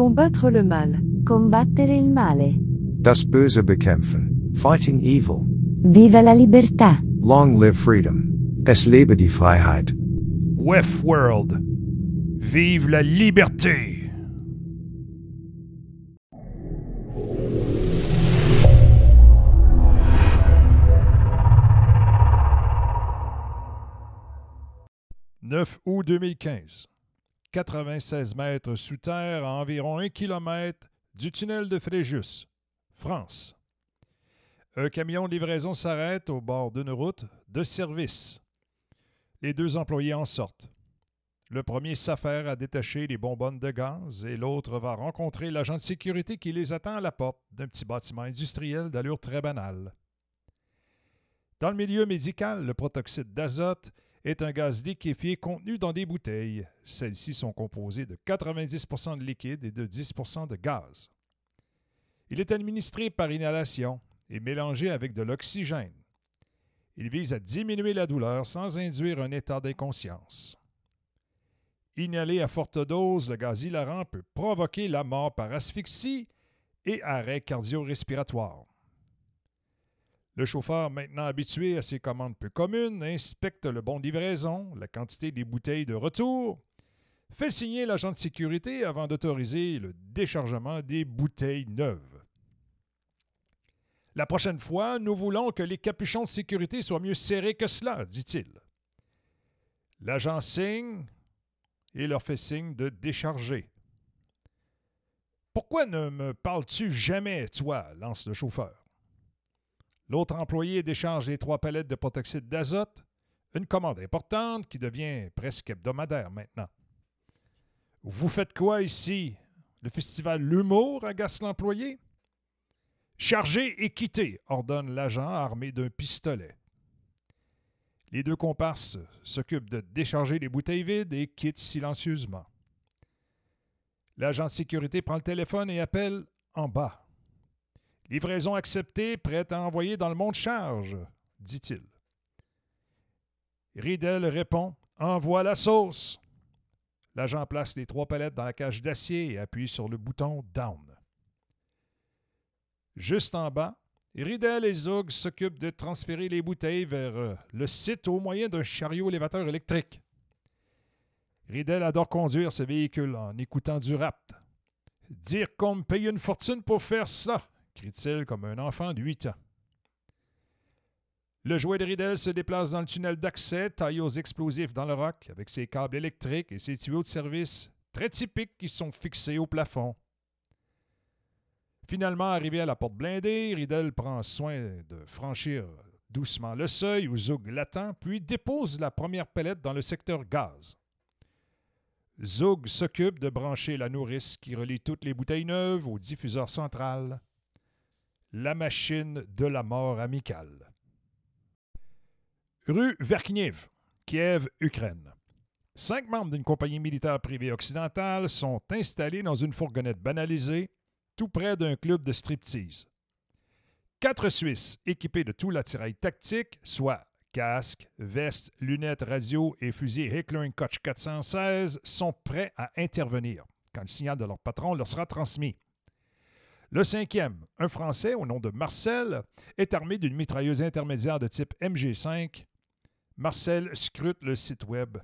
Combattre le mal. Combattere il male. Das Böse bekämpfen. Fighting evil. Viva la libertà. Long live freedom. Es lebe die Freiheit. WEF World. Vive la liberté! « 9 août 2015. 96 mètres sous terre à environ 1 km du tunnel de Fréjus, France. Un camion de livraison s'arrête au bord d'une route de service. Les deux employés en sortent. Le premier s'affaire à détacher les bonbonnes de gaz et l'autre va rencontrer l'agent de sécurité qui les attend à la porte d'un petit bâtiment industriel d'allure très banale. Dans le milieu médical, le protoxyde d'azote est un gaz liquéfié contenu dans des bouteilles. Celles-ci sont composées de 90% de liquide et de 10% de gaz. Il est administré par inhalation et mélangé avec de l'oxygène. Il vise à diminuer la douleur sans induire un état d'inconscience. Inhalé à forte dose, le gaz hilarant peut provoquer la mort par asphyxie et arrêt cardio-respiratoire. Le chauffeur, maintenant habitué à ces commandes peu communes, inspecte le bon livraison, la quantité des bouteilles de retour, fait signer l'agent de sécurité avant d'autoriser le déchargement des bouteilles neuves. La prochaine fois, nous voulons que les capuchons de sécurité soient mieux serrés que cela, dit-il. L'agent signe et leur fait signe de décharger. Pourquoi ne me parles-tu jamais, toi lance le chauffeur? L'autre employé décharge les trois palettes de protoxyde d'azote, une commande importante qui devient presque hebdomadaire maintenant. Vous faites quoi ici? Le festival L'Humour agace l'employé? Chargez et quittez, ordonne l'agent armé d'un pistolet. Les deux comparses s'occupent de décharger les bouteilles vides et quittent silencieusement. L'agent de sécurité prend le téléphone et appelle en bas. Livraison acceptée, prête à envoyer dans le monde charge, dit-il. Riedel répond Envoie la sauce. L'agent place les trois palettes dans la cage d'acier et appuie sur le bouton Down. Juste en bas, Riedel et Zug s'occupent de transférer les bouteilles vers euh, le site au moyen d'un chariot élévateur électrique. Riedel adore conduire ce véhicule en écoutant du rap. Dire qu'on me paye une fortune pour faire ça, crie-t-il comme un enfant de 8 ans. Le jouet de Riedel se déplace dans le tunnel d'accès, taillé aux explosifs dans le roc, avec ses câbles électriques et ses tuyaux de service très typiques qui sont fixés au plafond. Finalement arrivé à la porte blindée, Riddle prend soin de franchir doucement le seuil où Zug l'attend, puis dépose la première pellette dans le secteur gaz. Zug s'occupe de brancher la nourrice qui relie toutes les bouteilles neuves au diffuseur central. La machine de la mort amicale. Rue Verkniev, Kiev, Ukraine. Cinq membres d'une compagnie militaire privée occidentale sont installés dans une fourgonnette banalisée tout près d'un club de striptease. Quatre Suisses équipés de tout l'attirail tactique, soit casque, veste, lunettes radio et fusil Heckler Koch 416, sont prêts à intervenir quand le signal de leur patron leur sera transmis. Le cinquième, un Français au nom de Marcel, est armé d'une mitrailleuse intermédiaire de type MG5. Marcel scrute le site web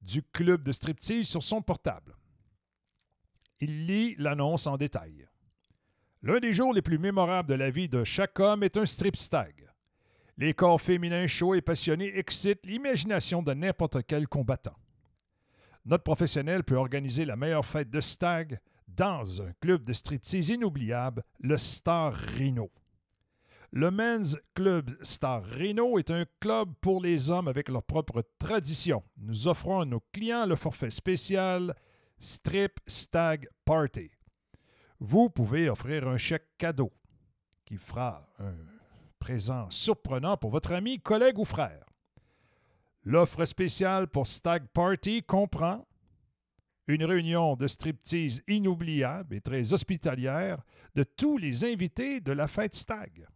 du club de striptease sur son portable. Il lit l'annonce en détail. L'un des jours les plus mémorables de la vie de chaque homme est un strip stag. Les corps féminins chauds et passionnés excitent l'imagination de n'importe quel combattant. Notre professionnel peut organiser la meilleure fête de stag dans un club de striptease inoubliable, le Star Rhino. Le Men's Club Star Rhino est un club pour les hommes avec leur propre tradition. Nous offrons à nos clients le forfait spécial Strip Stag Party vous pouvez offrir un chèque cadeau qui fera un présent surprenant pour votre ami, collègue ou frère. L'offre spéciale pour Stag Party comprend une réunion de striptease inoubliable et très hospitalière de tous les invités de la fête Stag.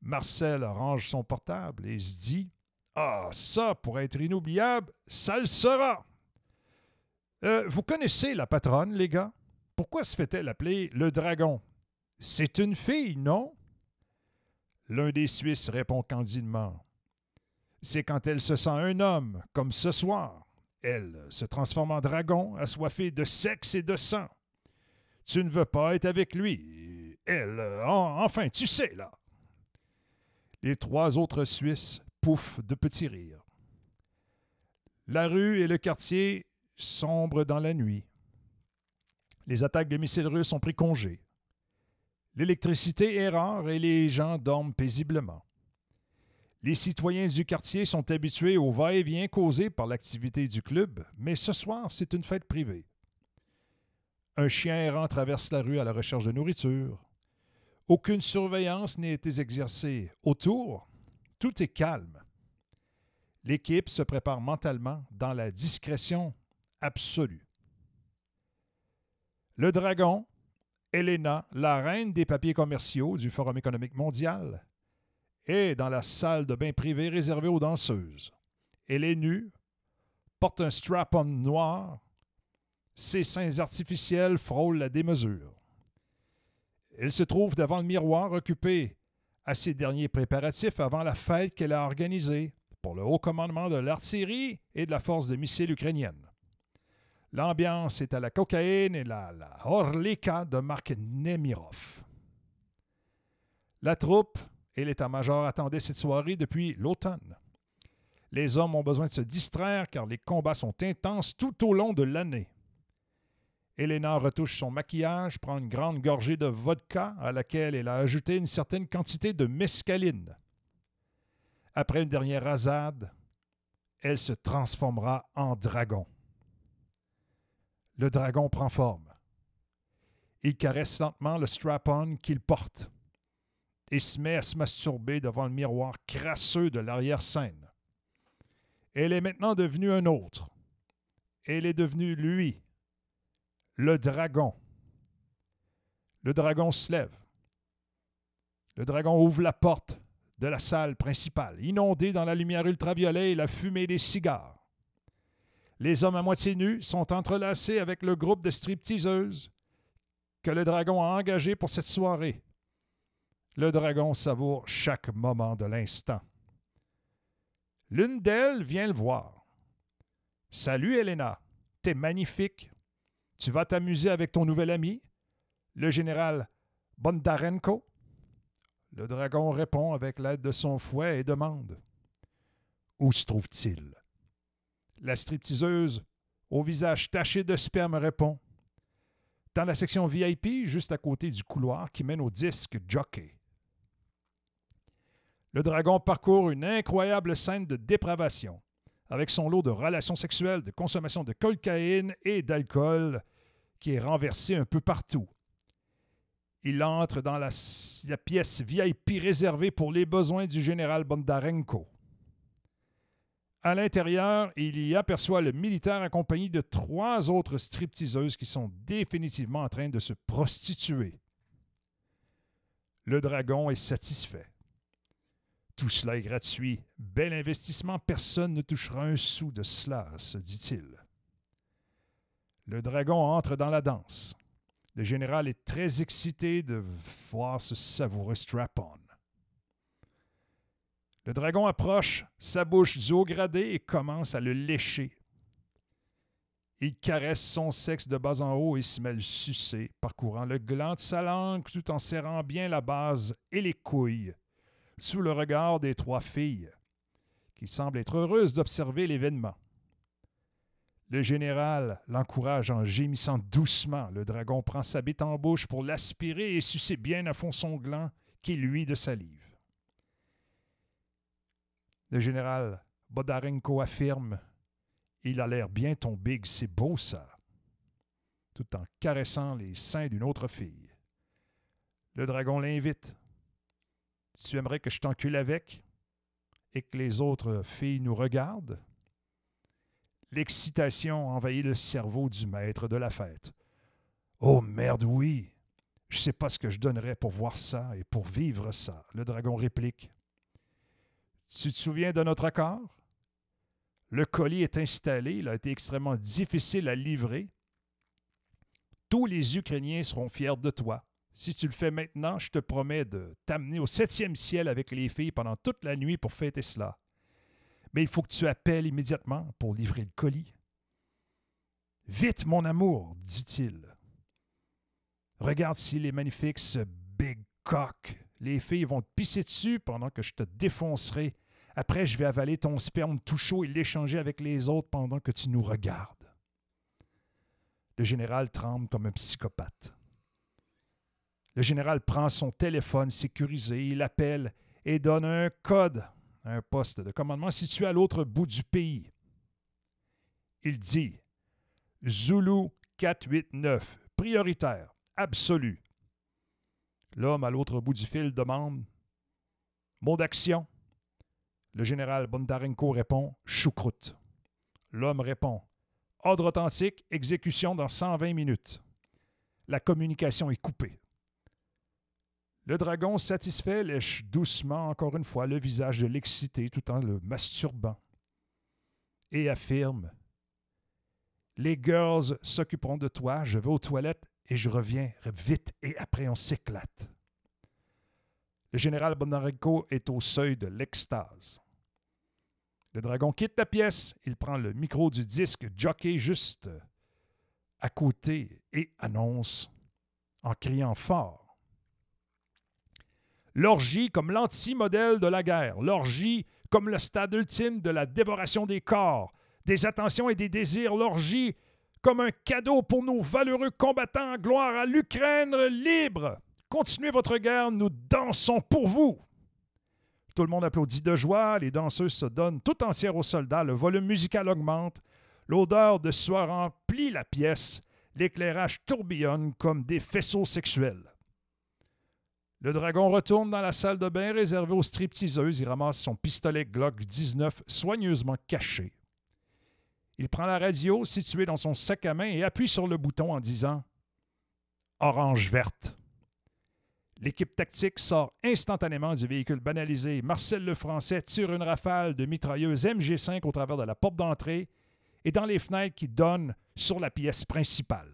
Marcel range son portable et se dit Ah, ça, pour être inoubliable, ça le sera. Euh, vous connaissez la patronne, les gars? Pourquoi se fait-elle appeler le dragon? C'est une fille, non L'un des Suisses répond candidement C'est quand elle se sent un homme, comme ce soir. Elle se transforme en dragon, assoiffée de sexe et de sang. Tu ne veux pas être avec lui. Elle, enfin, tu sais, là. Les trois autres Suisses pouffent de petits rires. La rue et le quartier sombrent dans la nuit. Les attaques de missiles russes ont pris congé. L'électricité est rare et les gens dorment paisiblement. Les citoyens du quartier sont habitués au va-et-vient causé par l'activité du club, mais ce soir, c'est une fête privée. Un chien errant traverse la rue à la recherche de nourriture. Aucune surveillance n'est exercée. Autour, tout est calme. L'équipe se prépare mentalement dans la discrétion absolue. Le dragon, Elena, la reine des papiers commerciaux du Forum économique mondial, est dans la salle de bain privée réservée aux danseuses. Elle est nue, porte un strap-on noir, ses seins artificiels frôlent la démesure. Elle se trouve devant le miroir occupé à ses derniers préparatifs avant la fête qu'elle a organisée pour le haut commandement de l'artillerie et de la force de missiles ukrainienne. L'ambiance est à la cocaïne et la, la Horlika de Mark Nemirov. La troupe et l'état-major attendaient cette soirée depuis l'automne. Les hommes ont besoin de se distraire car les combats sont intenses tout au long de l'année. Elena retouche son maquillage, prend une grande gorgée de vodka à laquelle elle a ajouté une certaine quantité de mescaline. Après une dernière rasade, elle se transformera en dragon. Le dragon prend forme. Il caresse lentement le strap-on qu'il porte et se met à se masturber devant le miroir crasseux de l'arrière-scène. Elle est maintenant devenue un autre. Elle est devenue lui, le dragon. Le dragon se lève. Le dragon ouvre la porte de la salle principale, inondée dans la lumière ultraviolet et la fumée des cigares. Les hommes à moitié nus sont entrelacés avec le groupe de stripteaseuses que le dragon a engagé pour cette soirée. Le dragon savoure chaque moment de l'instant. L'une d'elles vient le voir. Salut, Elena. T'es magnifique. Tu vas t'amuser avec ton nouvel ami, le général Bondarenko? Le dragon répond avec l'aide de son fouet et demande Où se trouve-t-il? La stripteaseuse, au visage taché de sperme, répond Dans la section VIP, juste à côté du couloir qui mène au disque jockey. Le dragon parcourt une incroyable scène de dépravation, avec son lot de relations sexuelles, de consommation de cocaïne et d'alcool qui est renversé un peu partout. Il entre dans la, la, pièce VIP réservée pour les besoins du général Bondarenko. À l'intérieur, il y aperçoit le militaire accompagné de trois autres stripteaseuses qui sont définitivement en train de se prostituer. Le dragon est satisfait. Tout cela est gratuit. Bel investissement, personne ne touchera un sou de cela, se dit-il. Le dragon entre dans la danse. Le général est très excité de voir ce savoureux strap-on. Le dragon approche sa bouche du haut et commence à le lécher. Il caresse son sexe de bas en haut et se met le sucer, parcourant le gland de sa langue tout en serrant bien la base et les couilles, sous le regard des trois filles, qui semblent être heureuses d'observer l'événement. Le général l'encourage en gémissant doucement. Le dragon prend sa bite en bouche pour l'aspirer et sucer bien à fond son gland qui lui de salive. Le général Bodarenko affirme Il a l'air bien ton big, c'est beau ça, tout en caressant les seins d'une autre fille. Le dragon l'invite. Tu aimerais que je t'encule avec et que les autres filles nous regardent? L'excitation envahit le cerveau du maître de la fête. Oh merde, oui! Je sais pas ce que je donnerais pour voir ça et pour vivre ça, le dragon réplique. Tu te souviens de notre accord? Le colis est installé, il a été extrêmement difficile à livrer. Tous les Ukrainiens seront fiers de toi. Si tu le fais maintenant, je te promets de t'amener au septième ciel avec les filles pendant toute la nuit pour fêter cela. Mais il faut que tu appelles immédiatement pour livrer le colis. Vite, mon amour, dit-il. Regarde s'il est magnifique, ce big cock. Les filles vont te pisser dessus pendant que je te défoncerai. Après, je vais avaler ton sperme tout chaud et l'échanger avec les autres pendant que tu nous regardes. Le général tremble comme un psychopathe. Le général prend son téléphone sécurisé, il appelle et donne un code à un poste de commandement situé à l'autre bout du pays. Il dit Zulu 489, prioritaire, absolu. L'homme à l'autre bout du fil demande Mot d'action? Le général Bondarenko répond Choucroute. L'homme répond Ordre authentique, exécution dans 120 minutes. La communication est coupée. Le dragon, satisfait, lèche doucement encore une fois le visage de l'excité tout en le masturbant et affirme Les girls s'occuperont de toi, je vais aux toilettes et je reviens vite et après on s'éclate. Le général Bonarenko est au seuil de l'extase. Le dragon quitte la pièce, il prend le micro du disque jockey juste à côté et annonce en criant fort L'orgie comme l'anti-modèle de la guerre, l'orgie comme le stade ultime de la dévoration des corps, des attentions et des désirs, l'orgie comme un cadeau pour nos valeureux combattants, gloire à l'Ukraine libre. Continuez votre guerre, nous dansons pour vous. Tout le monde applaudit de joie, les danseuses se donnent tout entières aux soldats, le volume musical augmente, l'odeur de sueur emplit la pièce, l'éclairage tourbillonne comme des faisceaux sexuels. Le dragon retourne dans la salle de bain réservée aux stripteaseuses. Il ramasse son pistolet Glock 19 soigneusement caché. Il prend la radio située dans son sac à main et appuie sur le bouton en disant Orange verte. L'équipe tactique sort instantanément du véhicule banalisé. Marcel Lefrançais tire une rafale de mitrailleuse MG5 au travers de la porte d'entrée et dans les fenêtres qui donnent sur la pièce principale.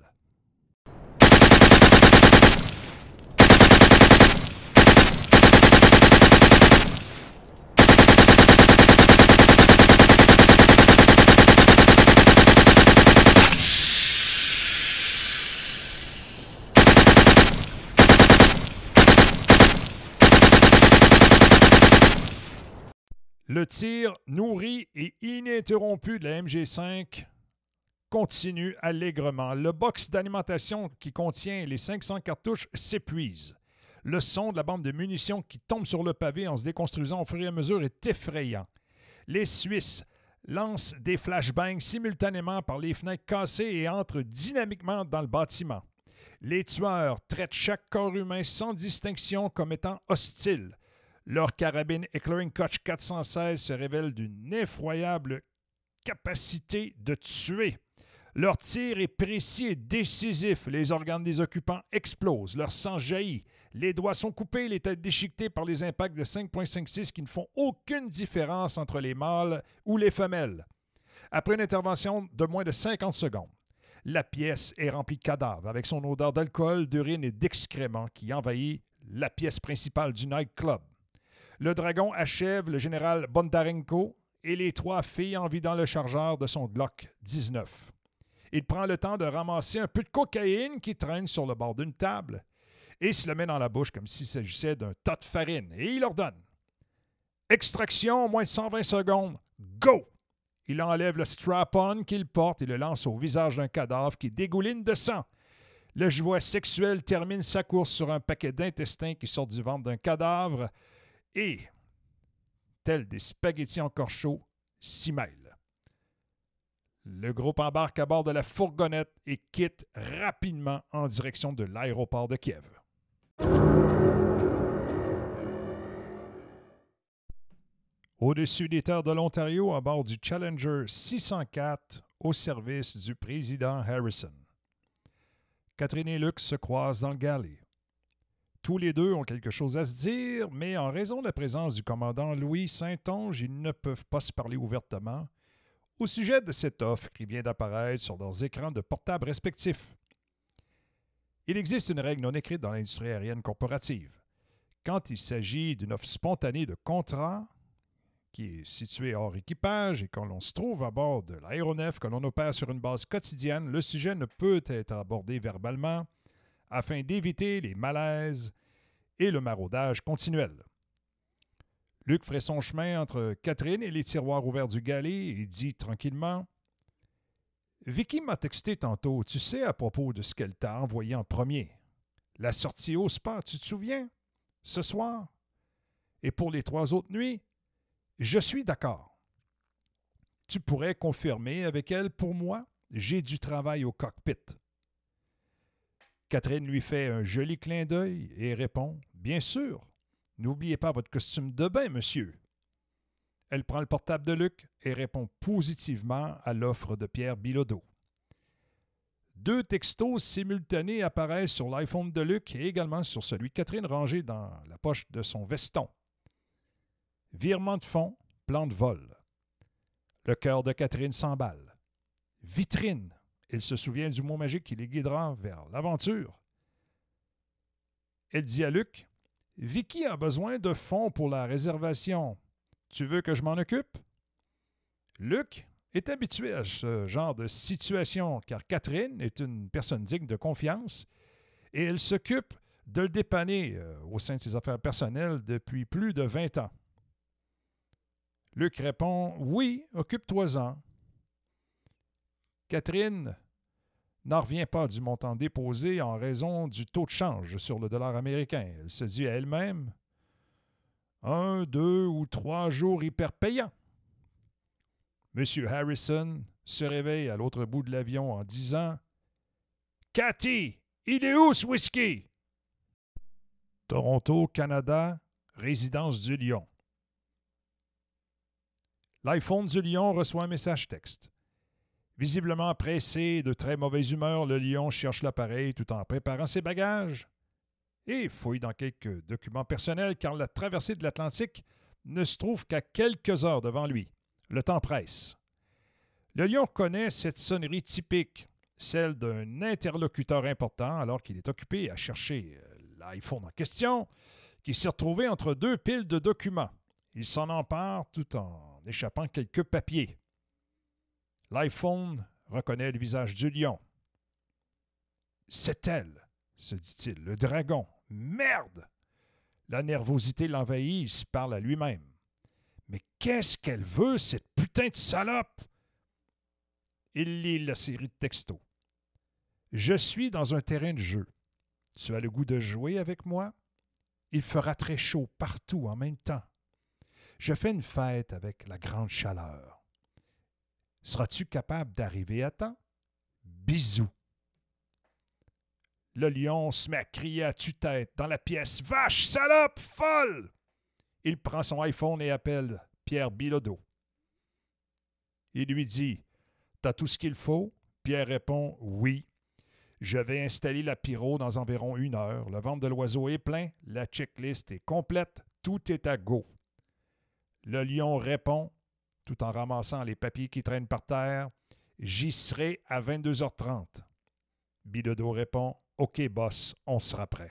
Le tir nourri et ininterrompu de la MG5 continue allègrement. Le box d'alimentation qui contient les 500 cartouches s'épuise. Le son de la bande de munitions qui tombe sur le pavé en se déconstruisant au fur et à mesure est effrayant. Les Suisses lancent des flashbangs simultanément par les fenêtres cassées et entrent dynamiquement dans le bâtiment. Les tueurs traitent chaque corps humain sans distinction comme étant hostile. Leur carabine Ecklerin Koch 416 se révèle d'une effroyable capacité de tuer. Leur tir est précis et décisif. Les organes des occupants explosent, leur sang jaillit. Les doigts sont coupés, les têtes déchiquetées par les impacts de 5.56 qui ne font aucune différence entre les mâles ou les femelles. Après une intervention de moins de 50 secondes, la pièce est remplie de cadavres avec son odeur d'alcool, d'urine et d'excréments qui envahit la pièce principale du nightclub. Le dragon achève le général Bondarenko et les trois filles en vidant le chargeur de son Glock 19. Il prend le temps de ramasser un peu de cocaïne qui traîne sur le bord d'une table et se le met dans la bouche comme s'il s'agissait d'un tas de farine et il ordonne Extraction, moins de 120 secondes, go! Il enlève le strap-on qu'il porte et le lance au visage d'un cadavre qui dégouline de sang. Le jouet sexuel termine sa course sur un paquet d'intestins qui sort du ventre d'un cadavre et, tels des spaghettis encore chauds, s'y mêlent. Le groupe embarque à bord de la fourgonnette et quitte rapidement en direction de l'aéroport de Kiev. Au-dessus des terres de l'Ontario, à bord du Challenger 604, au service du président Harrison. Catherine et Luc se croisent dans le galley. Tous les deux ont quelque chose à se dire, mais en raison de la présence du commandant Louis Saint-Onge, ils ne peuvent pas se parler ouvertement au sujet de cette offre qui vient d'apparaître sur leurs écrans de portable respectifs. Il existe une règle non écrite dans l'industrie aérienne corporative. Quand il s'agit d'une offre spontanée de contrat qui est située hors équipage et quand l'on se trouve à bord de l'aéronef que l'on opère sur une base quotidienne, le sujet ne peut être abordé verbalement afin d'éviter les malaises et le maraudage continuel. Luc ferait son chemin entre Catherine et les tiroirs ouverts du galet et dit tranquillement Vicky m'a texté tantôt, tu sais, à propos de ce qu'elle t'a envoyé en premier. La sortie au spa, tu te souviens? Ce soir? Et pour les trois autres nuits? Je suis d'accord. Tu pourrais confirmer avec elle pour moi? J'ai du travail au cockpit. Catherine lui fait un joli clin d'œil et répond Bien sûr. N'oubliez pas votre costume de bain, monsieur. Elle prend le portable de Luc et répond positivement à l'offre de Pierre Bilodeau. Deux textos simultanés apparaissent sur l'iPhone de Luc et également sur celui de Catherine rangé dans la poche de son veston. Virement de fonds, plan de vol. Le cœur de Catherine s'emballe. Vitrine. Il se souvient du mot magique qui les guidera vers l'aventure. Elle dit à Luc Vicky a besoin de fonds pour la réservation. Tu veux que je m'en occupe? Luc est habitué à ce genre de situation car Catherine est une personne digne de confiance et elle s'occupe de le dépanner euh, au sein de ses affaires personnelles depuis plus de 20 ans. Luc répond Oui, occupe-toi-en. Catherine n'en revient pas du montant déposé en raison du taux de change sur le dollar américain. Elle se dit à elle-même un, deux ou trois jours hyper payants. M. Harrison se réveille à l'autre bout de l'avion en disant Cathy, il est où ce whisky? Toronto, Canada, résidence du Lion. L'iPhone du Lion reçoit un message texte. Visiblement pressé de très mauvaise humeur, le lion cherche l'appareil tout en préparant ses bagages et fouille dans quelques documents personnels car la traversée de l'Atlantique ne se trouve qu'à quelques heures devant lui. Le temps presse. Le lion connaît cette sonnerie typique, celle d'un interlocuteur important alors qu'il est occupé à chercher euh, l'iPhone en question, qui s'est retrouvé entre deux piles de documents. Il s'en empare tout en échappant quelques papiers. L'iPhone reconnaît le visage du lion. C'est elle, se dit-il, le dragon. Merde! La nervosité l'envahit, il se parle à lui-même. Mais qu'est-ce qu'elle veut, cette putain de salope? Il lit la série de textos. Je suis dans un terrain de jeu. Tu as le goût de jouer avec moi? Il fera très chaud partout en même temps. Je fais une fête avec la grande chaleur. Seras-tu capable d'arriver à temps? Bisous. Le lion se met à crier à tue-tête dans la pièce. Vache, salope, folle! Il prend son iPhone et appelle Pierre Bilodeau. Il lui dit T'as tout ce qu'il faut? Pierre répond Oui. Je vais installer la pyro dans environ une heure. Le ventre de l'oiseau est plein, la checklist est complète, tout est à go. Le lion répond, tout en ramassant les papiers qui traînent par terre J'y serai à 22h30. Bilodeau répond OK, boss, on sera prêt.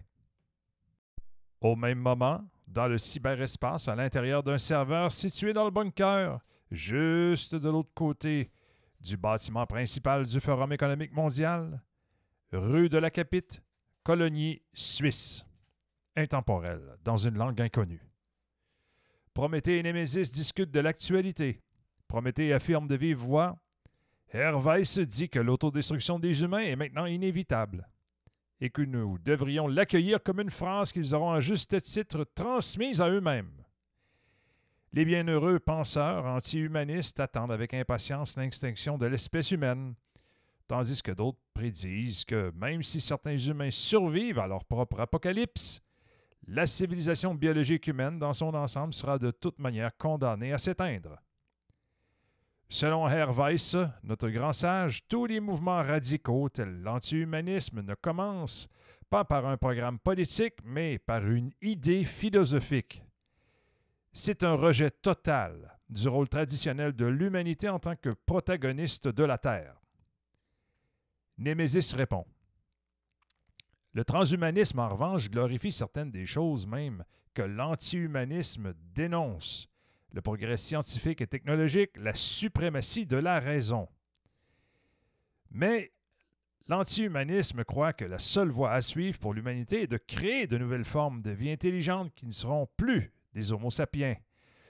Au même moment, dans le cyberespace, à l'intérieur d'un serveur situé dans le bunker, juste de l'autre côté du bâtiment principal du Forum économique mondial, rue de la Capite, colonie suisse, intemporelle, dans une langue inconnue. Prométhée et Némésis discutent de l'actualité. Prométhée affirme de vive voix se dit que l'autodestruction des humains est maintenant inévitable et que nous devrions l'accueillir comme une phrase qu'ils auront à juste titre transmise à eux-mêmes. Les bienheureux penseurs anti-humanistes attendent avec impatience l'extinction de l'espèce humaine, tandis que d'autres prédisent que même si certains humains survivent à leur propre apocalypse, la civilisation biologique humaine dans son ensemble sera de toute manière condamnée à s'éteindre. Selon Herr Weiss, notre grand sage, tous les mouvements radicaux tels l'anti-humanisme ne commencent pas par un programme politique, mais par une idée philosophique. C'est un rejet total du rôle traditionnel de l'humanité en tant que protagoniste de la Terre. Némésis répond Le transhumanisme, en revanche, glorifie certaines des choses même que l'anti-humanisme dénonce. Le progrès scientifique et technologique, la suprématie de la raison. Mais l'anti-humanisme croit que la seule voie à suivre pour l'humanité est de créer de nouvelles formes de vie intelligente qui ne seront plus des Homo sapiens.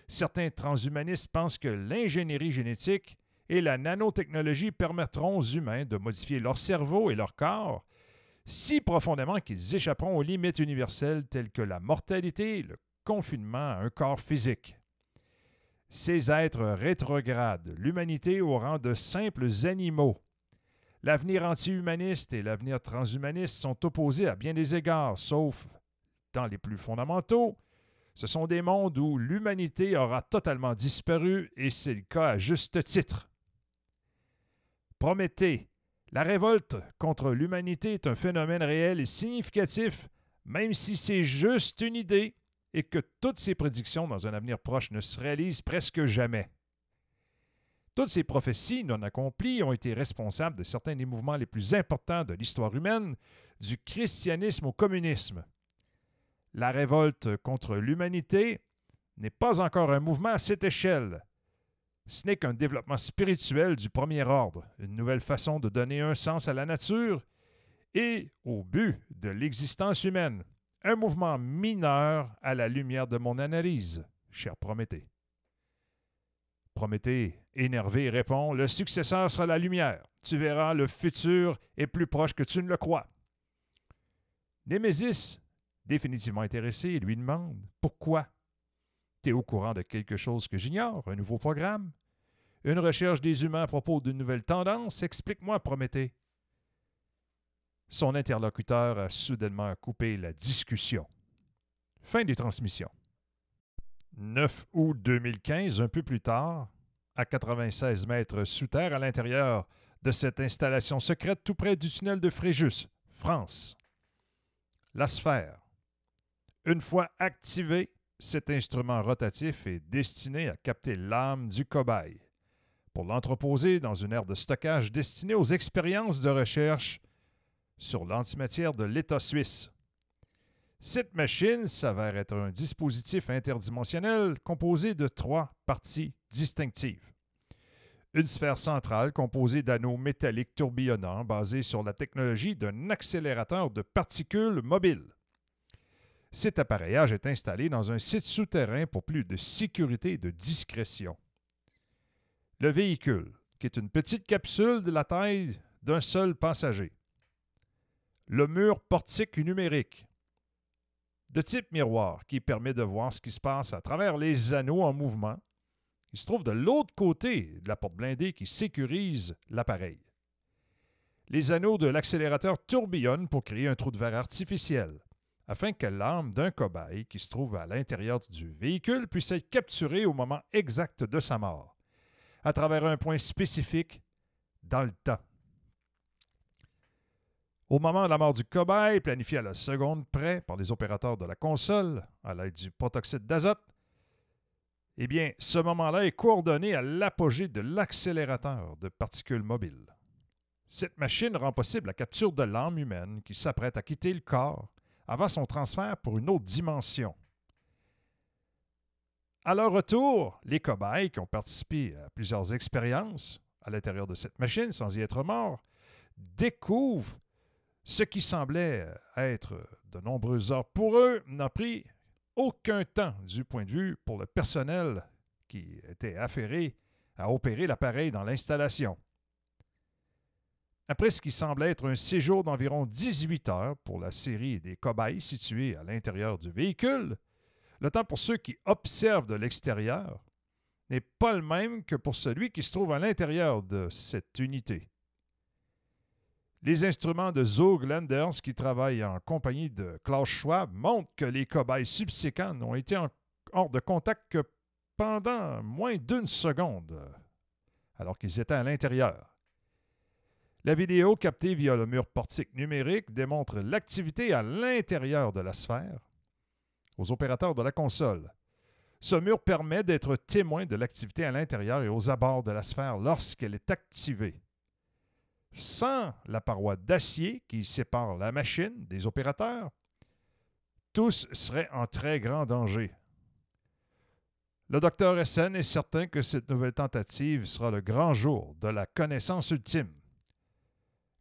Certains transhumanistes pensent que l'ingénierie génétique et la nanotechnologie permettront aux humains de modifier leur cerveau et leur corps si profondément qu'ils échapperont aux limites universelles telles que la mortalité le confinement à un corps physique. Ces êtres rétrogradent l'humanité au rang de simples animaux. L'avenir anti-humaniste et l'avenir transhumaniste sont opposés à bien des égards, sauf dans les plus fondamentaux. Ce sont des mondes où l'humanité aura totalement disparu et c'est le cas à juste titre. Prométhée, la révolte contre l'humanité est un phénomène réel et significatif, même si c'est juste une idée et que toutes ces prédictions dans un avenir proche ne se réalisent presque jamais. Toutes ces prophéties non accomplies ont été responsables de certains des mouvements les plus importants de l'histoire humaine, du christianisme au communisme. La révolte contre l'humanité n'est pas encore un mouvement à cette échelle. Ce n'est qu'un développement spirituel du premier ordre, une nouvelle façon de donner un sens à la nature et au but de l'existence humaine. Un mouvement mineur à la lumière de mon analyse, cher Prométhée. Prométhée, énervé, répond Le successeur sera la lumière. Tu verras, le futur est plus proche que tu ne le crois. Némésis, définitivement intéressé, lui demande Pourquoi? T'es au courant de quelque chose que j'ignore, un nouveau programme? Une recherche des humains à propos d'une nouvelle tendance? Explique-moi, Prométhée. Son interlocuteur a soudainement coupé la discussion. Fin des transmissions. 9 août 2015, un peu plus tard, à 96 mètres sous terre à l'intérieur de cette installation secrète tout près du tunnel de Fréjus, France. La sphère. Une fois activé, cet instrument rotatif est destiné à capter l'âme du cobaye pour l'entreposer dans une aire de stockage destinée aux expériences de recherche sur l'antimatière de l'État suisse. Cette machine s'avère être un dispositif interdimensionnel composé de trois parties distinctives. Une sphère centrale composée d'anneaux métalliques tourbillonnants basés sur la technologie d'un accélérateur de particules mobile. Cet appareillage est installé dans un site souterrain pour plus de sécurité et de discrétion. Le véhicule, qui est une petite capsule de la taille d'un seul passager le mur portique numérique de type miroir qui permet de voir ce qui se passe à travers les anneaux en mouvement qui se trouve de l'autre côté de la porte blindée qui sécurise l'appareil. Les anneaux de l'accélérateur tourbillonnent pour créer un trou de verre artificiel afin que l'âme d'un cobaye qui se trouve à l'intérieur du véhicule puisse être capturée au moment exact de sa mort, à travers un point spécifique dans le temps. Au moment de la mort du cobaye, planifié à la seconde près par les opérateurs de la console à l'aide du protoxyde d'azote, eh bien, ce moment-là est coordonné à l'apogée de l'accélérateur de particules mobiles. Cette machine rend possible la capture de l'âme humaine qui s'apprête à quitter le corps avant son transfert pour une autre dimension. À leur retour, les cobayes qui ont participé à plusieurs expériences à l'intérieur de cette machine sans y être morts découvrent ce qui semblait être de nombreuses heures pour eux n'a pris aucun temps du point de vue pour le personnel qui était affairé à opérer l'appareil dans l'installation. Après ce qui semblait être un séjour d'environ 18 heures pour la série des cobayes situés à l'intérieur du véhicule, le temps pour ceux qui observent de l'extérieur n'est pas le même que pour celui qui se trouve à l'intérieur de cette unité. Les instruments de Zog Landers, qui travaillent en compagnie de Klaus Schwab, montrent que les cobayes subséquents n'ont été hors de contact que pendant moins d'une seconde, alors qu'ils étaient à l'intérieur. La vidéo captée via le mur portique numérique démontre l'activité à l'intérieur de la sphère aux opérateurs de la console. Ce mur permet d'être témoin de l'activité à l'intérieur et aux abords de la sphère lorsqu'elle est activée. Sans la paroi d'acier qui sépare la machine des opérateurs, tous seraient en très grand danger. Le docteur SN est certain que cette nouvelle tentative sera le grand jour de la connaissance ultime.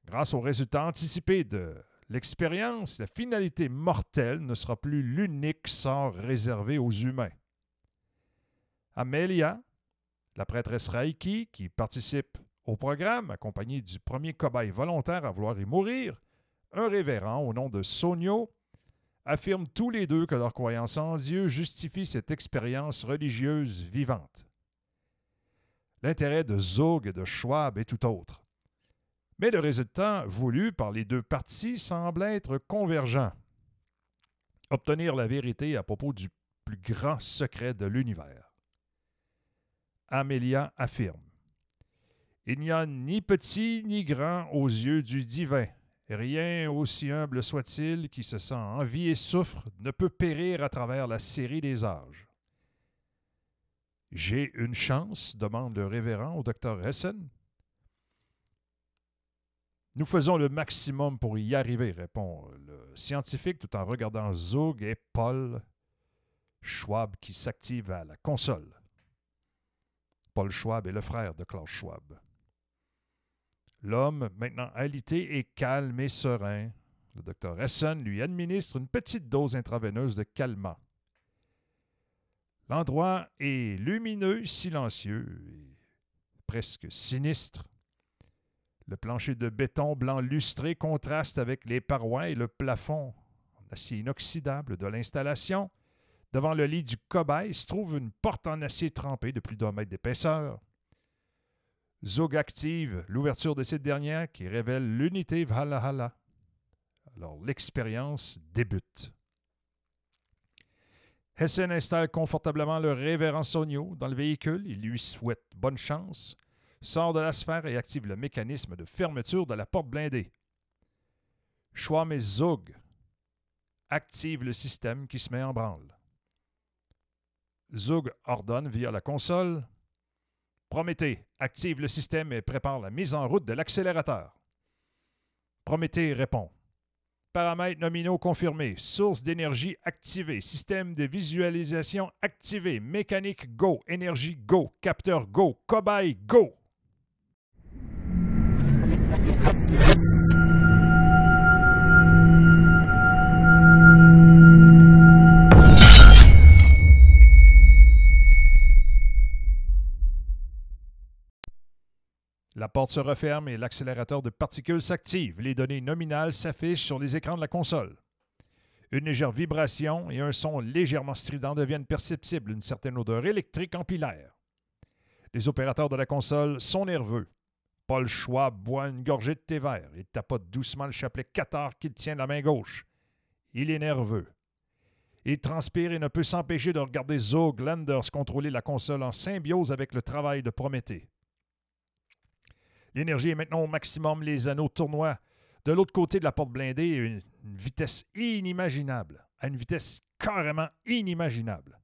Grâce aux résultats anticipés de l'expérience, la finalité mortelle ne sera plus l'unique sort réservé aux humains. Amelia, la prêtresse Reiki, qui participe au programme, accompagnée du premier cobaye volontaire à vouloir y mourir, un révérend au nom de Sonio, affirment tous les deux que leur croyance en Dieu justifie cette expérience religieuse vivante. L'intérêt de Zog et de Schwab est tout autre. Mais le résultat voulu par les deux parties semble être convergent. Obtenir la vérité à propos du plus grand secret de l'univers. Amélia affirme Il n'y a ni petit ni grand aux yeux du divin. Rien, aussi humble soit-il, qui se sent en vie et souffre, ne peut périr à travers la série des âges. J'ai une chance demande le révérend au docteur Hessen. Nous faisons le maximum pour y arriver, répond le scientifique tout en regardant Zug et Paul Schwab qui s'active à la console. Paul Schwab est le frère de Klaus Schwab. L'homme, maintenant alité, est calme et serein. Le docteur Essen lui administre une petite dose intraveineuse de calmant. L'endroit est lumineux, silencieux et presque sinistre. Le plancher de béton blanc lustré contraste avec les parois et le plafond en acier inoxydable de l'installation. Devant le lit du cobaye se trouve une porte en acier trempé de plus d'un mètre d'épaisseur. Zog active l'ouverture de cette dernière qui révèle l'unité Valhalla. Alors l'expérience débute. Hessen installe confortablement le révérend Sonio dans le véhicule. Il lui souhaite bonne chance sort de la sphère et active le mécanisme de fermeture de la porte blindée. Schwam et Zug active le système qui se met en branle. Zug ordonne via la console Prométhée active le système et prépare la mise en route de l'accélérateur. Prométhée répond. Paramètres nominaux confirmés, source d'énergie activée, système de visualisation activé, mécanique go, énergie go, capteur go, cobaye go. La porte se referme et l'accélérateur de particules s'active. Les données nominales s'affichent sur les écrans de la console. Une légère vibration et un son légèrement strident deviennent perceptibles, une certaine odeur électrique empilaire. Les opérateurs de la console sont nerveux. Paul Schwab boit une gorgée de thé vert et tapote doucement le chapelet Qatar qu'il tient de la main gauche. Il est nerveux. Il transpire et ne peut s'empêcher de regarder Zog Landers contrôler la console en symbiose avec le travail de Prométhée. L'énergie est maintenant au maximum, les anneaux tournoient de l'autre côté de la porte blindée à une vitesse inimaginable, à une vitesse carrément inimaginable.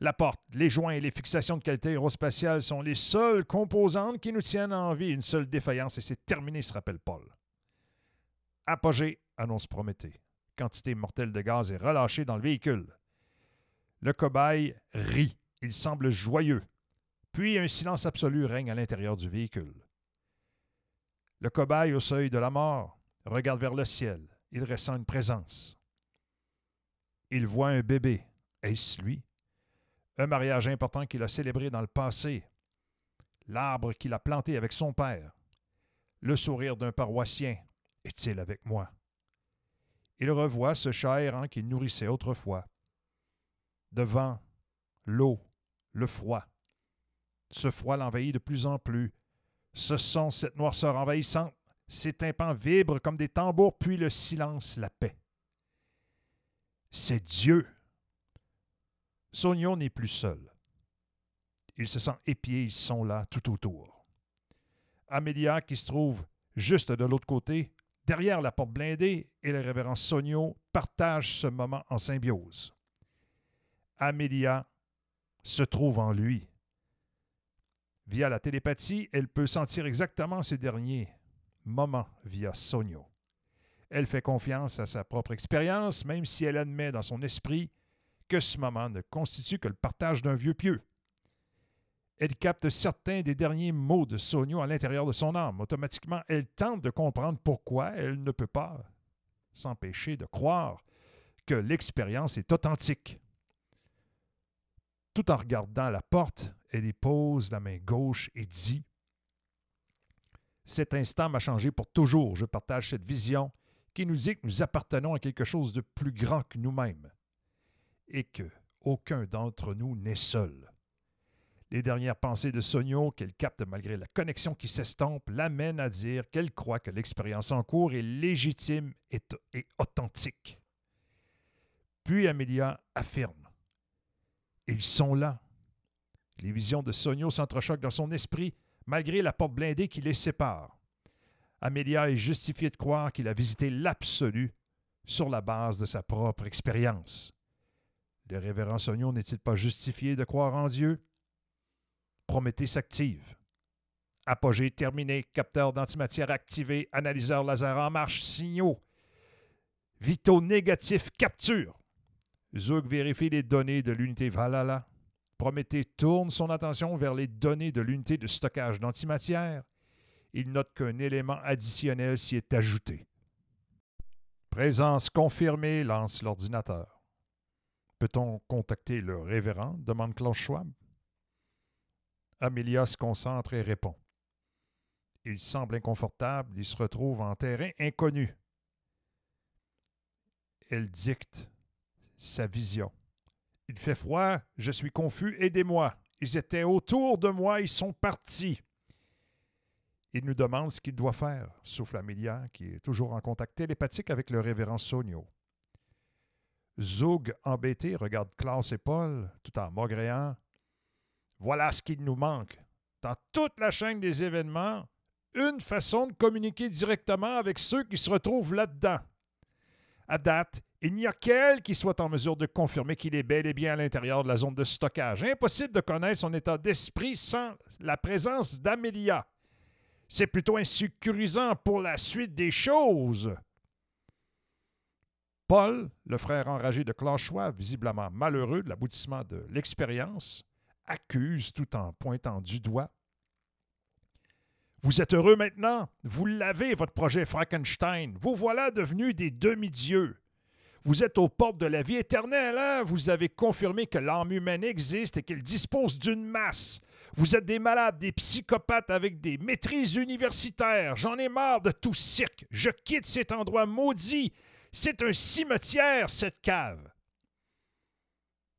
La porte, les joints et les fixations de qualité aérospatiale sont les seules composantes qui nous tiennent en vie. Une seule défaillance et c'est terminé, se rappelle Paul. Apogée, annonce Prométhée. Quantité mortelle de gaz est relâchée dans le véhicule. Le cobaye rit. Il semble joyeux. Puis un silence absolu règne à l'intérieur du véhicule. Le cobaye au seuil de la mort regarde vers le ciel. Il ressent une présence. Il voit un bébé. Est-ce lui? un mariage important qu'il a célébré dans le passé, l'arbre qu'il a planté avec son père, le sourire d'un paroissien, est-il avec moi? Il revoit ce chat errant qu'il nourrissait autrefois. Devant l'eau, le froid. Ce froid l'envahit de plus en plus. Ce son, cette noirceur envahissante, ses tympans vibrent comme des tambours, puis le silence, la paix. C'est Dieu Sonio n'est plus seul. Il se sent épié, ils sont là tout autour. Amélia, qui se trouve juste de l'autre côté, derrière la porte blindée, et le révérend Sonio partagent ce moment en symbiose. Amélia se trouve en lui. Via la télépathie, elle peut sentir exactement ces derniers, moment via Sonio. Elle fait confiance à sa propre expérience, même si elle admet dans son esprit que ce moment ne constitue que le partage d'un vieux pieux. Elle capte certains des derniers mots de Sonio à l'intérieur de son âme. Automatiquement, elle tente de comprendre pourquoi elle ne peut pas s'empêcher de croire que l'expérience est authentique. Tout en regardant la porte, elle y pose la main gauche et dit Cet instant m'a changé pour toujours. Je partage cette vision qui nous dit que nous appartenons à quelque chose de plus grand que nous-mêmes et que aucun d'entre nous n'est seul. Les dernières pensées de Sonio, qu'elle capte malgré la connexion qui s'estompe, l'amènent à dire qu'elle croit que l'expérience en cours est légitime et, authentique. Puis Amelia affirme Ils sont là. Les visions de Sonio s'entrechoquent dans son esprit, malgré la porte blindée qui les sépare. Amelia est justifiée de croire qu'il a visité l'absolu sur la base de sa propre expérience. Le révérend Sonio n'est-il pas justifié de croire en Dieu? Prométhée s'active. Apogée terminé, capteur d'antimatière activé, analyseur laser en marche, signaux. Vitaux négatifs, capture. Zug vérifie les données de l'unité Valhalla. Prométhée tourne son attention vers les données de l'unité de stockage d'antimatière. Il note qu'un élément additionnel s'y est ajouté. Présence confirmée, lance l'ordinateur. Peut-on contacter le révérend? demande Klaus Schwab. Amelia se concentre et répond. Il semble inconfortable, il se retrouve en terrain inconnu. Elle dicte sa vision. Il fait froid, je suis confus, aidez-moi. Ils étaient autour de moi, ils sont partis. Il nous demande ce qu'il doit faire, souffle Amelia, qui est toujours en contact télépathique avec le révérend Sonio. Zug, embêté, regarde Klaus et Paul, tout en maugréant. Voilà ce qu'il nous manque. Dans toute la chaîne des événements, une façon de communiquer directement avec ceux qui se retrouvent là-dedans. À date, il n'y a qu'elle qui soit en mesure de confirmer qu'il est bel et bien à l'intérieur de la zone de stockage. Impossible de connaître son état d'esprit sans la présence d'Amelia. C'est plutôt insécurisant pour la suite des choses. Paul, le frère enragé de Schwab, visiblement malheureux de l'aboutissement de l'expérience, accuse tout en pointant du doigt. Vous êtes heureux maintenant? Vous l'avez, votre projet Frankenstein. Vous voilà devenus des demi-dieux. Vous êtes aux portes de la vie éternelle, hein? Vous avez confirmé que l'âme humaine existe et qu'elle dispose d'une masse. Vous êtes des malades, des psychopathes avec des maîtrises universitaires. J'en ai marre de tout cirque. Je quitte cet endroit maudit. C'est un cimetière, cette cave.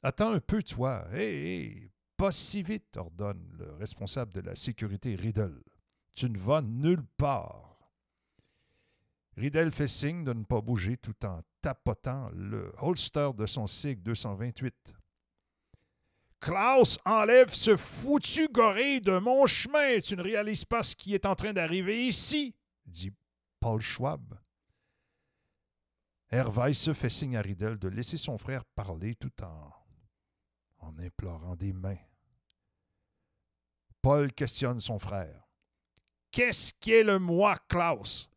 Attends un peu, toi. Hé, hé, pas si vite, ordonne le responsable de la sécurité Riddle. Tu ne vas nulle part. Riddle fait signe de ne pas bouger tout en tapotant le holster de son SIG 228. Klaus, enlève ce foutu gorille de mon chemin. Tu ne réalises pas ce qui est en train d'arriver ici, dit Paul Schwab. se fait signe à Riddle de laisser son frère parler tout en, en implorant des mains. Paul questionne son frère. Qu'est-ce qu'est le moi, Klaus?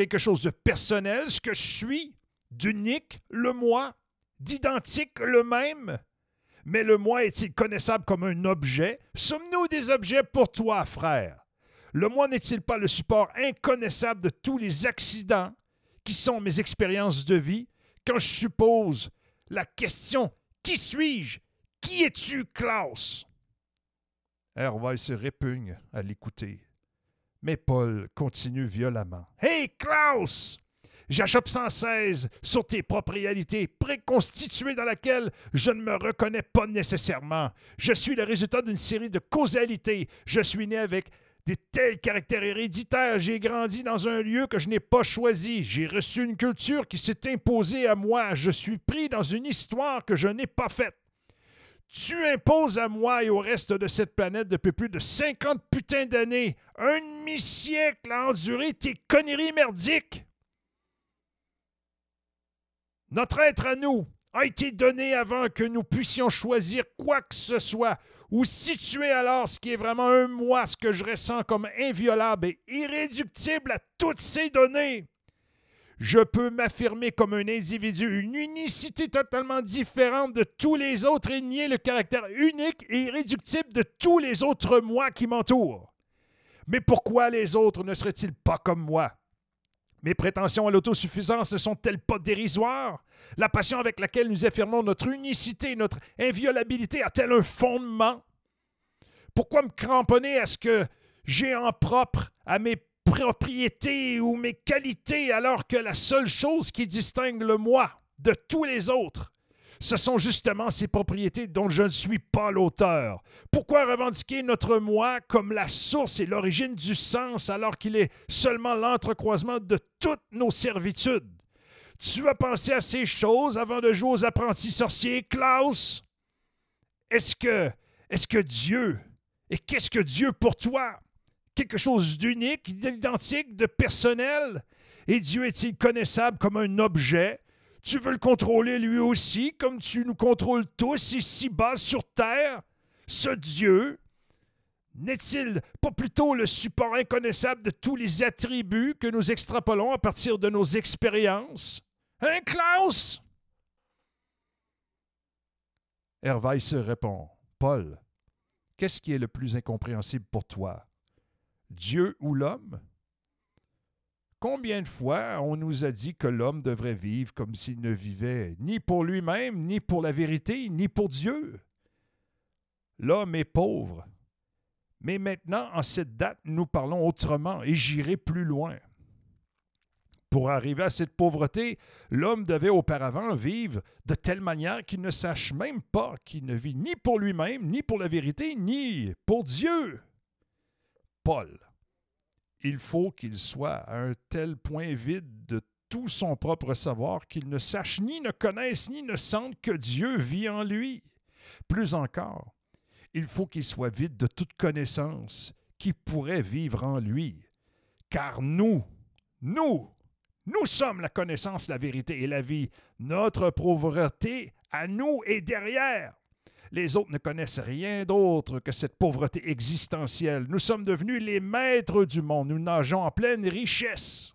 Quelque chose de personnel, ce que je suis, d'unique, le moi, d'identique, le même? Mais le moi est-il connaissable comme un objet? Sommes-nous des objets pour toi, frère? Le moi n'est-il pas le support inconnaissable de tous les accidents qui sont mes expériences de vie? Quand je suppose la question Qui suis-je? Qui es-tu, Klaus? Hervé se répugne à l'écouter. Mais Paul continue violemment. Hey, Klaus! J'achoppe sans cesse sur tes propres réalités préconstituées dans laquelle je ne me reconnais pas nécessairement. Je suis le résultat d'une série de causalités. Je suis né avec des tels caractères héréditaires. J'ai grandi dans un lieu que je n'ai pas choisi. J'ai reçu une culture qui s'est imposée à moi. Je suis pris dans une histoire que je n'ai pas faite. Tu imposes à moi et au reste de cette planète depuis plus de 50 putains d'années, un demi-siècle à endurer tes conneries merdiques? Notre être à nous a été donné avant que nous puissions choisir quoi que ce soit ou situer alors ce qui est vraiment un moi, ce que je ressens comme inviolable et irréductible à toutes ces données. Je peux m'affirmer comme un individu, une unicité totalement différente de tous les autres et nier le caractère unique et irréductible de tous les autres moi qui m'entourent. Mais pourquoi les autres ne seraient-ils pas comme moi? Mes prétentions à l'autosuffisance ne sont-elles pas dérisoires? La passion avec laquelle nous affirmons notre unicité, notre inviolabilité a-t-elle un fondement? Pourquoi me cramponner à ce que j'ai en propre, à mes propriétés ou mes qualités, alors que la seule chose qui distingue le moi de tous les autres, ce sont justement ces propriétés dont je ne suis pas l'auteur. Pourquoi revendiquer notre moi comme la source et l'origine du sens alors qu'il est seulement l'entrecroisement de toutes nos servitudes? Tu as pensé à ces choses avant de jouer aux apprentis sorciers, Klaus? Est-ce que, est-ce que Dieu, et qu'est-ce que Dieu pour toi? Quelque chose d'unique, d'identique, de personnel? Et Dieu est-il connaissable comme un objet? Tu veux le contrôler lui aussi, comme tu nous contrôles tous ici-bas sur Terre? Ce Dieu n'est-il pas plutôt le support inconnaissable de tous les attributs que nous extrapolons à partir de nos expériences? Hein, Klaus? Herveil se répond Paul, qu'est-ce qui est le plus incompréhensible pour toi? Dieu ou l'homme? Combien de fois on nous a dit que l'homme devrait vivre comme s'il ne vivait ni pour lui-même, ni pour la vérité, ni pour Dieu? L'homme est pauvre. Mais maintenant, en cette date, nous parlons autrement et j'irai plus loin. Pour arriver à cette pauvreté, l'homme devait auparavant vivre de telle manière qu'il ne sache même pas qu'il ne vit ni pour lui-même, ni pour la vérité, ni pour Dieu. Paul il faut qu'il soit à un tel point vide de tout son propre savoir qu'il ne sache ni ne connaisse ni ne sente que Dieu vit en lui. Plus encore, il faut qu'il soit vide de toute connaissance qui pourrait vivre en lui. Car nous, nous, nous sommes la connaissance, la vérité et la vie. Notre pauvreté à nous est derrière. Les autres ne connaissent rien d'autre que cette pauvreté existentielle. Nous sommes devenus les maîtres du monde. Nous nageons en pleine richesse.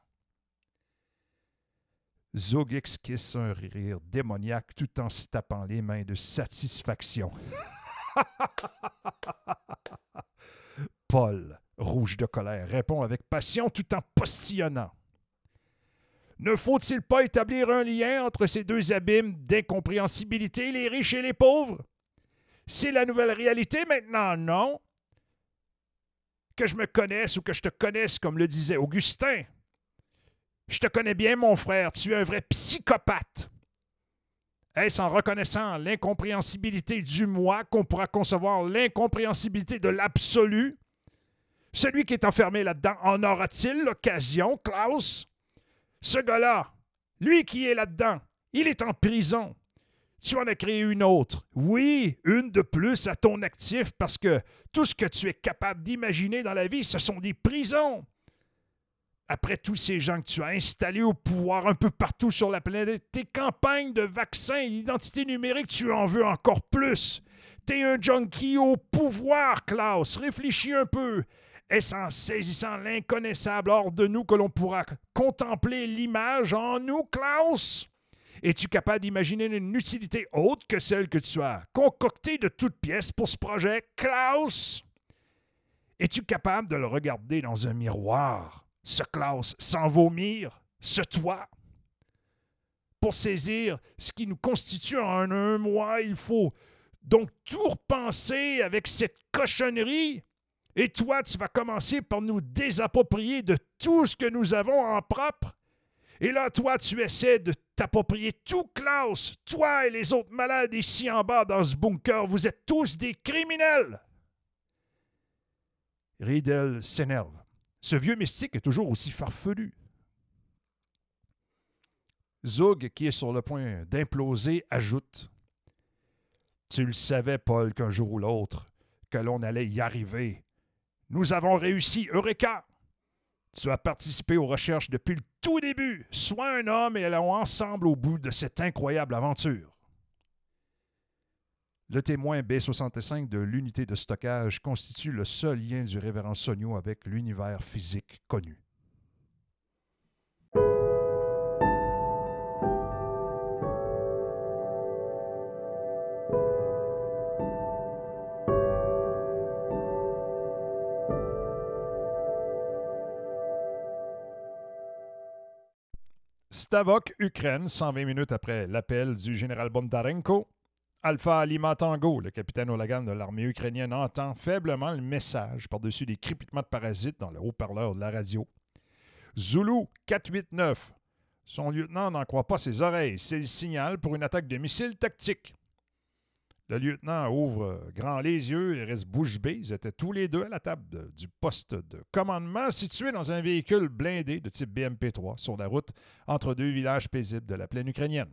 Zog esquisse un rire démoniaque tout en se tapant les mains de satisfaction. Paul, rouge de colère, répond avec passion tout en postillonnant. Ne faut-il pas établir un lien entre ces deux abîmes d'incompréhensibilité, les riches et les pauvres? C'est la nouvelle réalité maintenant, non? Que je me connaisse ou que je te connaisse, comme le disait Augustin. Je te connais bien, mon frère, tu es un vrai psychopathe. Est-ce en reconnaissant l'incompréhensibilité du moi qu'on pourra concevoir l'incompréhensibilité de l'absolu? Celui qui est enfermé là-dedans en aura-t-il l'occasion, Klaus? Ce gars-là, lui qui est là-dedans, il est en prison tu en as créé une autre. Oui, une de plus à ton actif parce que tout ce que tu es capable d'imaginer dans la vie, ce sont des prisons. Après tous ces gens que tu as installés au pouvoir un peu partout sur la planète, tes campagnes de vaccins et d'identité numérique, tu en veux encore plus. T'es un junkie au pouvoir, Klaus. Réfléchis un peu. Est-ce en saisissant l'inconnaissable hors de nous que l'on pourra contempler l'image en nous, Klaus? Es-tu capable d'imaginer une utilité autre que celle que tu as concoctée de toutes pièces pour ce projet, Klaus? Es-tu capable de le regarder dans un miroir, ce Klaus, sans vomir, ce toi? Pour saisir ce qui nous constitue en un mois, il faut donc tout repenser avec cette cochonnerie. Et toi, tu vas commencer par nous désapproprier de tout ce que nous avons en propre et là, toi, tu essaies de t'approprier tout, Klaus. Toi et les autres malades ici en bas dans ce bunker, vous êtes tous des criminels. Riedel s'énerve. Ce vieux mystique est toujours aussi farfelu. Zug, qui est sur le point d'imploser, ajoute Tu le savais, Paul, qu'un jour ou l'autre, que l'on allait y arriver. Nous avons réussi, Eureka! Tu as participé aux recherches depuis le tout début. Sois un homme et allons ensemble au bout de cette incroyable aventure. Le témoin B65 de l'unité de stockage constitue le seul lien du révérend Sonio avec l'univers physique connu. Stavok, Ukraine, 120 minutes après l'appel du général Bondarenko. Alpha Lima Tango, le capitaine Olagan de l'armée ukrainienne, entend faiblement le message par-dessus des crépitements de parasites dans le haut-parleur de la radio. Zulu 489. Son lieutenant n'en croit pas ses oreilles. C'est le signal pour une attaque de missiles tactiques. Le lieutenant ouvre grand les yeux et reste bouche bée. Ils étaient tous les deux à la table du poste de commandement situé dans un véhicule blindé de type BMP-3 sur la route entre deux villages paisibles de la plaine ukrainienne.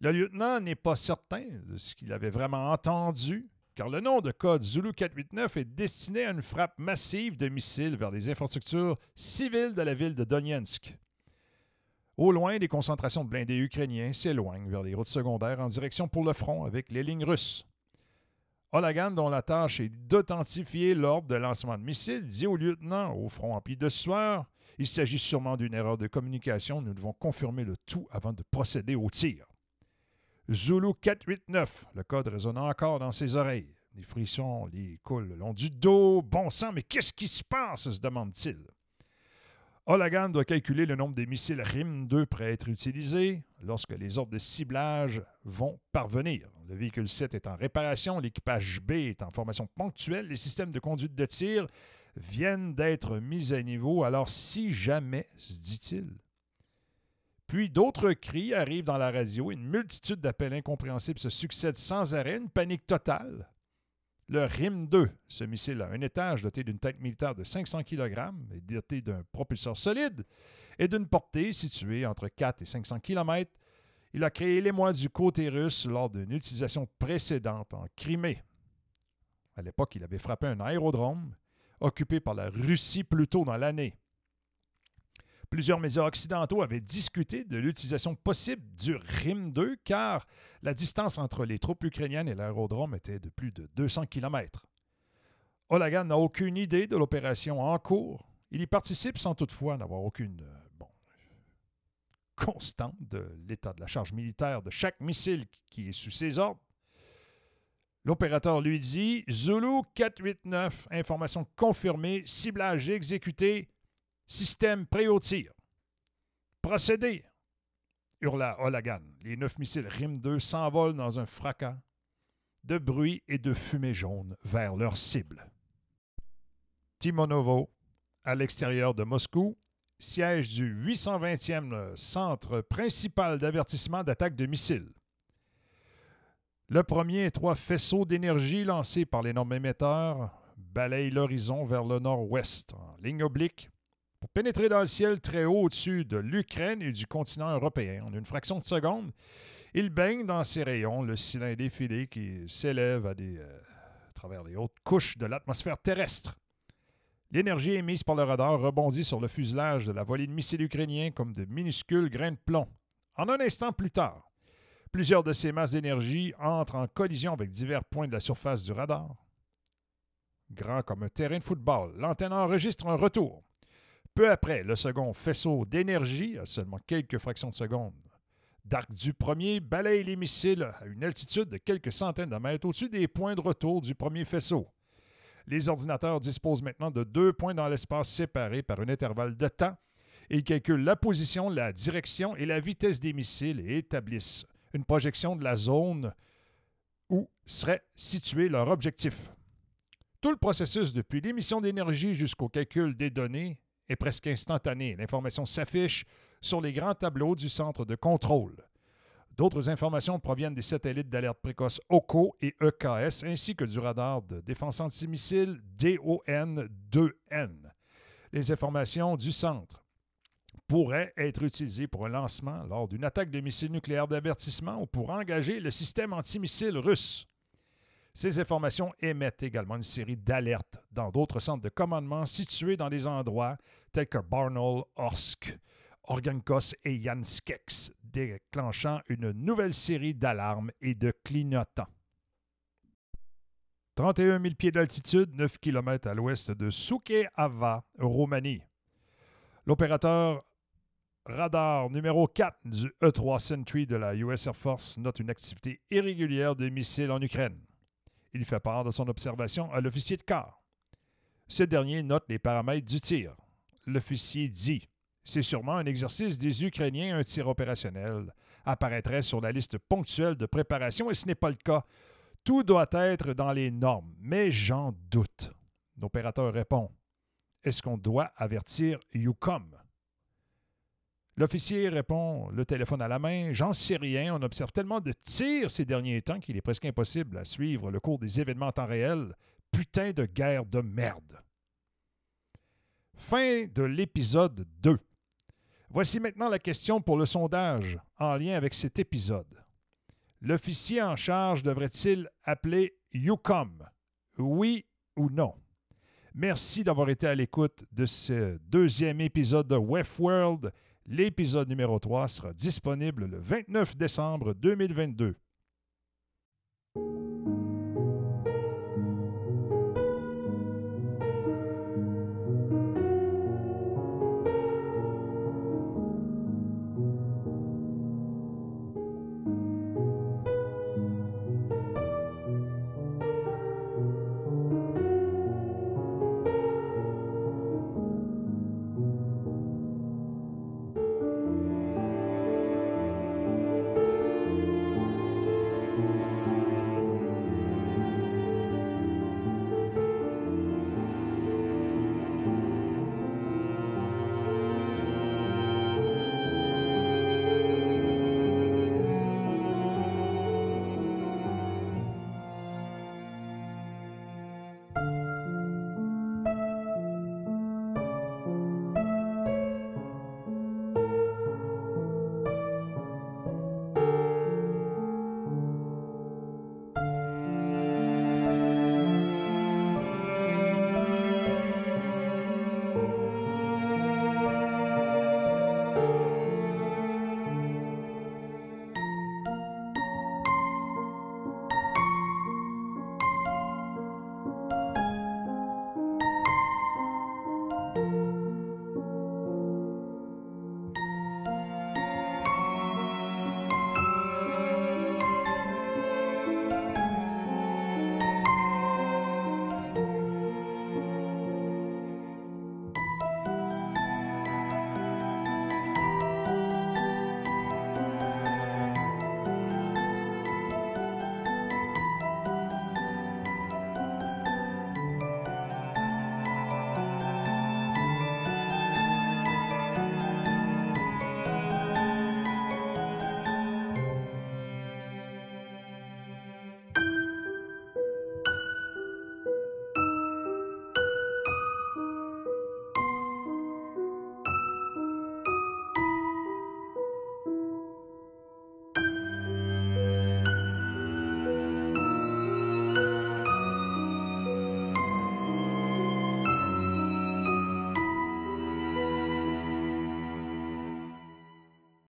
Le lieutenant n'est pas certain de ce qu'il avait vraiment entendu, car le nom de code Zulu 489 est destiné à une frappe massive de missiles vers les infrastructures civiles de la ville de Donetsk. Au loin, les concentrations de blindés ukrainiens s'éloignent vers les routes secondaires en direction pour le front avec les lignes russes. Olagan, dont la tâche est d'authentifier l'ordre de lancement de missiles, dit au lieutenant, au front empli de sueur Il s'agit sûrement d'une erreur de communication. Nous devons confirmer le tout avant de procéder au tir. Zulu 489, le code résonne encore dans ses oreilles. Les frissons lui coulent le long du dos. Bon sang, mais qu'est-ce qui se passe? se demande-t-il. Olagan doit calculer le nombre des missiles RIM-2 prêts à être utilisés lorsque les ordres de ciblage vont parvenir. Le véhicule 7 est en réparation, l'équipage B est en formation ponctuelle, les systèmes de conduite de tir viennent d'être mis à niveau, alors si jamais, se dit-il. Puis d'autres cris arrivent dans la radio, une multitude d'appels incompréhensibles se succèdent sans arrêt, une panique totale. Le RIM-2, ce missile à un étage doté d'une tête militaire de 500 kg et doté d'un propulseur solide et d'une portée située entre 4 et 500 km, il a créé l'émoi du côté russe lors d'une utilisation précédente en Crimée. À l'époque, il avait frappé un aérodrome occupé par la Russie plus tôt dans l'année. Plusieurs médias occidentaux avaient discuté de l'utilisation possible du RIM-2 car la distance entre les troupes ukrainiennes et l'aérodrome était de plus de 200 km. Olagan n'a aucune idée de l'opération en cours. Il y participe sans toutefois n'avoir aucune euh, constante de l'état de la charge militaire de chaque missile qui est sous ses ordres. L'opérateur lui dit Zulu 489, information confirmée, ciblage exécuté, Système prêt au tir. Procédez hurla Olagan. Les neuf missiles RIM-2 s'envolent dans un fracas de bruit et de fumée jaune vers leur cible. Timonovo, à l'extérieur de Moscou, siège du 820e centre principal d'avertissement d'attaque de missiles. Le premier et trois faisceaux d'énergie lancés par l'énorme émetteur balayent l'horizon vers le nord-ouest en ligne oblique pour pénétrer dans le ciel très haut au-dessus de l'Ukraine et du continent européen. En une fraction de seconde, il baigne dans ses rayons le cylindre effilé qui s'élève à, euh, à travers les hautes couches de l'atmosphère terrestre. L'énergie émise par le radar rebondit sur le fuselage de la volée de missiles ukrainiens comme de minuscules grains de plomb. En un instant plus tard, plusieurs de ces masses d'énergie entrent en collision avec divers points de la surface du radar. Grand comme un terrain de football, l'antenne enregistre un retour. Peu après, le second faisceau d'énergie, à seulement quelques fractions de seconde, d'arc du premier balaye les missiles à une altitude de quelques centaines de mètres au-dessus des points de retour du premier faisceau. Les ordinateurs disposent maintenant de deux points dans l'espace séparés par un intervalle de temps et calculent la position, la direction et la vitesse des missiles et établissent une projection de la zone où serait situé leur objectif. Tout le processus depuis l'émission d'énergie jusqu'au calcul des données est presque instantanée. L'information s'affiche sur les grands tableaux du centre de contrôle. D'autres informations proviennent des satellites d'alerte précoce OCO et EKS, ainsi que du radar de défense antimissile DON-2N. Les informations du centre pourraient être utilisées pour un lancement lors d'une attaque de missiles nucléaires d'avertissement ou pour engager le système antimissile russe. Ces informations émettent également une série d'alertes dans d'autres centres de commandement situés dans des endroits tels que Barnaul, Orsk, Organkos et Jan Skex, déclenchant une nouvelle série d'alarmes et de clignotants. 31 000 pieds d'altitude, 9 km à l'ouest de Suceava, Roumanie. L'opérateur radar numéro 4 du E-3 Sentry de la US Air Force note une activité irrégulière de missiles en Ukraine. Il fait part de son observation à l'officier de quart. Ce dernier note les paramètres du tir. L'officier dit C'est sûrement un exercice des Ukrainiens, un tir opérationnel. Apparaîtrait sur la liste ponctuelle de préparation et ce n'est pas le cas. Tout doit être dans les normes, mais j'en doute. L'opérateur répond Est-ce qu'on doit avertir UCOM L'officier répond, le téléphone à la main J'en sais rien, on observe tellement de tirs ces derniers temps qu'il est presque impossible à suivre le cours des événements en temps réel. Putain de guerre de merde. Fin de l'épisode 2. Voici maintenant la question pour le sondage en lien avec cet épisode. L'officier en charge devrait-il appeler UCOM Oui ou non? Merci d'avoir été à l'écoute de ce deuxième épisode de World. L'épisode numéro 3 sera disponible le 29 décembre 2022.